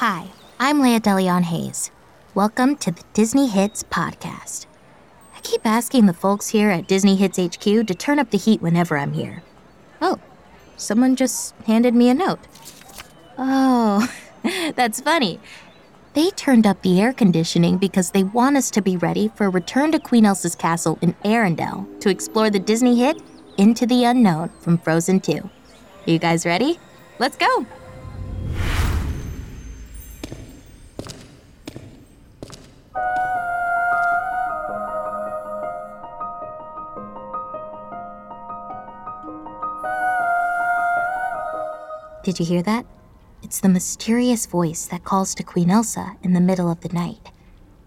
I'm Laya DeLeon Hayes. Welcome to the Disney Hits Podcast. I keep asking the folks here at Disney Hits HQ to turn up the heat whenever I'm here. Oh, someone just handed me a note. Oh, that's funny. They turned up the air conditioning because they want us to be ready for a return to Queen Elsa's castle in Arendelle to explore the Disney hit Into the Unknown from Frozen 2. Are you guys ready? Let's go! Did you hear that? It's the mysterious voice that calls to Queen Elsa in the middle of the night.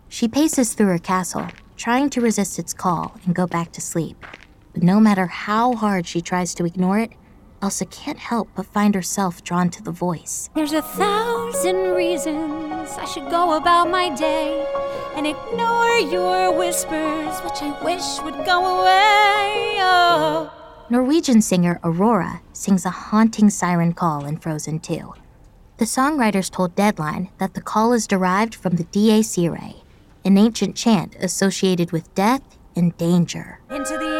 She paces through her castle, trying to resist its call and go back to sleep. But no matter how hard she tries to ignore it, Elsa can't help but find herself drawn to the voice. There's a thousand reasons I should go about my day and ignore your whispers, which I wish would go away. Oh. Norwegian singer Aurora sings a haunting siren call in Frozen 2. The songwriters told Deadline that the call is derived from the Dies Irae, an ancient chant associated with death and danger. Into the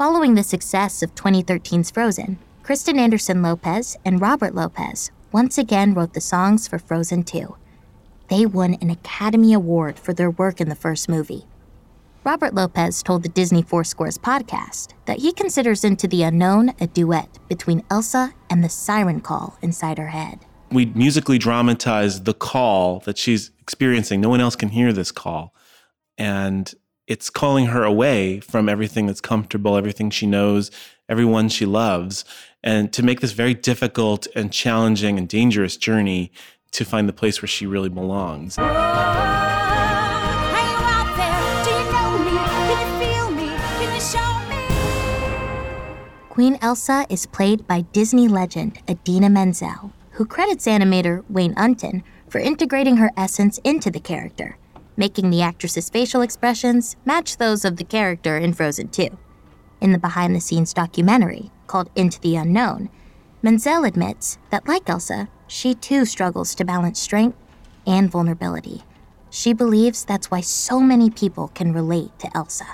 Following the success of 2013's Frozen, Kristen Anderson Lopez and Robert Lopez once again wrote the songs for Frozen 2. They won an Academy Award for their work in the first movie. Robert Lopez told the Disney Four Scores podcast that he considers Into the Unknown a duet between Elsa and the siren call inside her head. We musically dramatize the call that she's experiencing. No one else can hear this call. And it's calling her away from everything that's comfortable, everything she knows, everyone she loves, and to make this very difficult and challenging and dangerous journey to find the place where she really belongs. Oh, Are you out there? Do you know me? Can you feel me? Can you show me? Queen Elsa is played by Disney legend Idina Menzel, who credits animator Wayne Unten for integrating her essence into the character, making the actress's facial expressions match those of the character in Frozen 2. In the behind the scenes documentary called Into the Unknown, Menzel admits that, like Elsa, she too struggles to balance strength and vulnerability. She believes that's why so many people can relate to Elsa.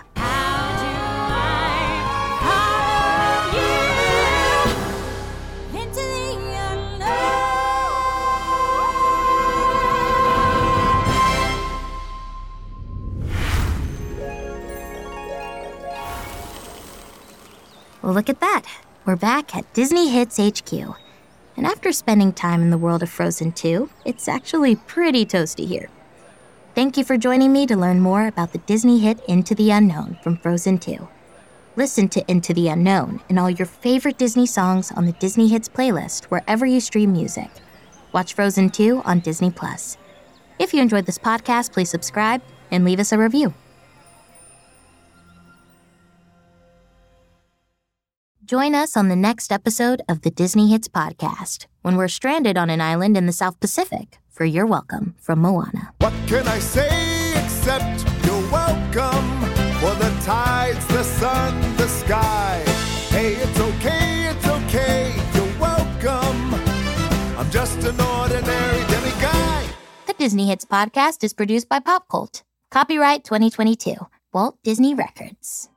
Well, look at that. We're back at Disney Hits HQ. And after spending time in the world of Frozen 2, it's actually pretty toasty here. Thank you for joining me to learn more about the Disney hit Into the Unknown from Frozen 2. Listen to Into the Unknown and all your favorite Disney songs on the Disney Hits playlist wherever you stream music. Watch Frozen 2 on Disney Plus. If you enjoyed this podcast, please subscribe and leave us a review. Join us on the next episode of the Disney Hits podcast when we're stranded on an island in the South Pacific for You're Welcome from Moana. What can I say except you're welcome for the tides, the sun, the sky? Hey, it's okay, it's okay, you're welcome. I'm just an ordinary demiguy. The Disney Hits podcast is produced by Pop Cult. Copyright 2022. Walt Disney Records.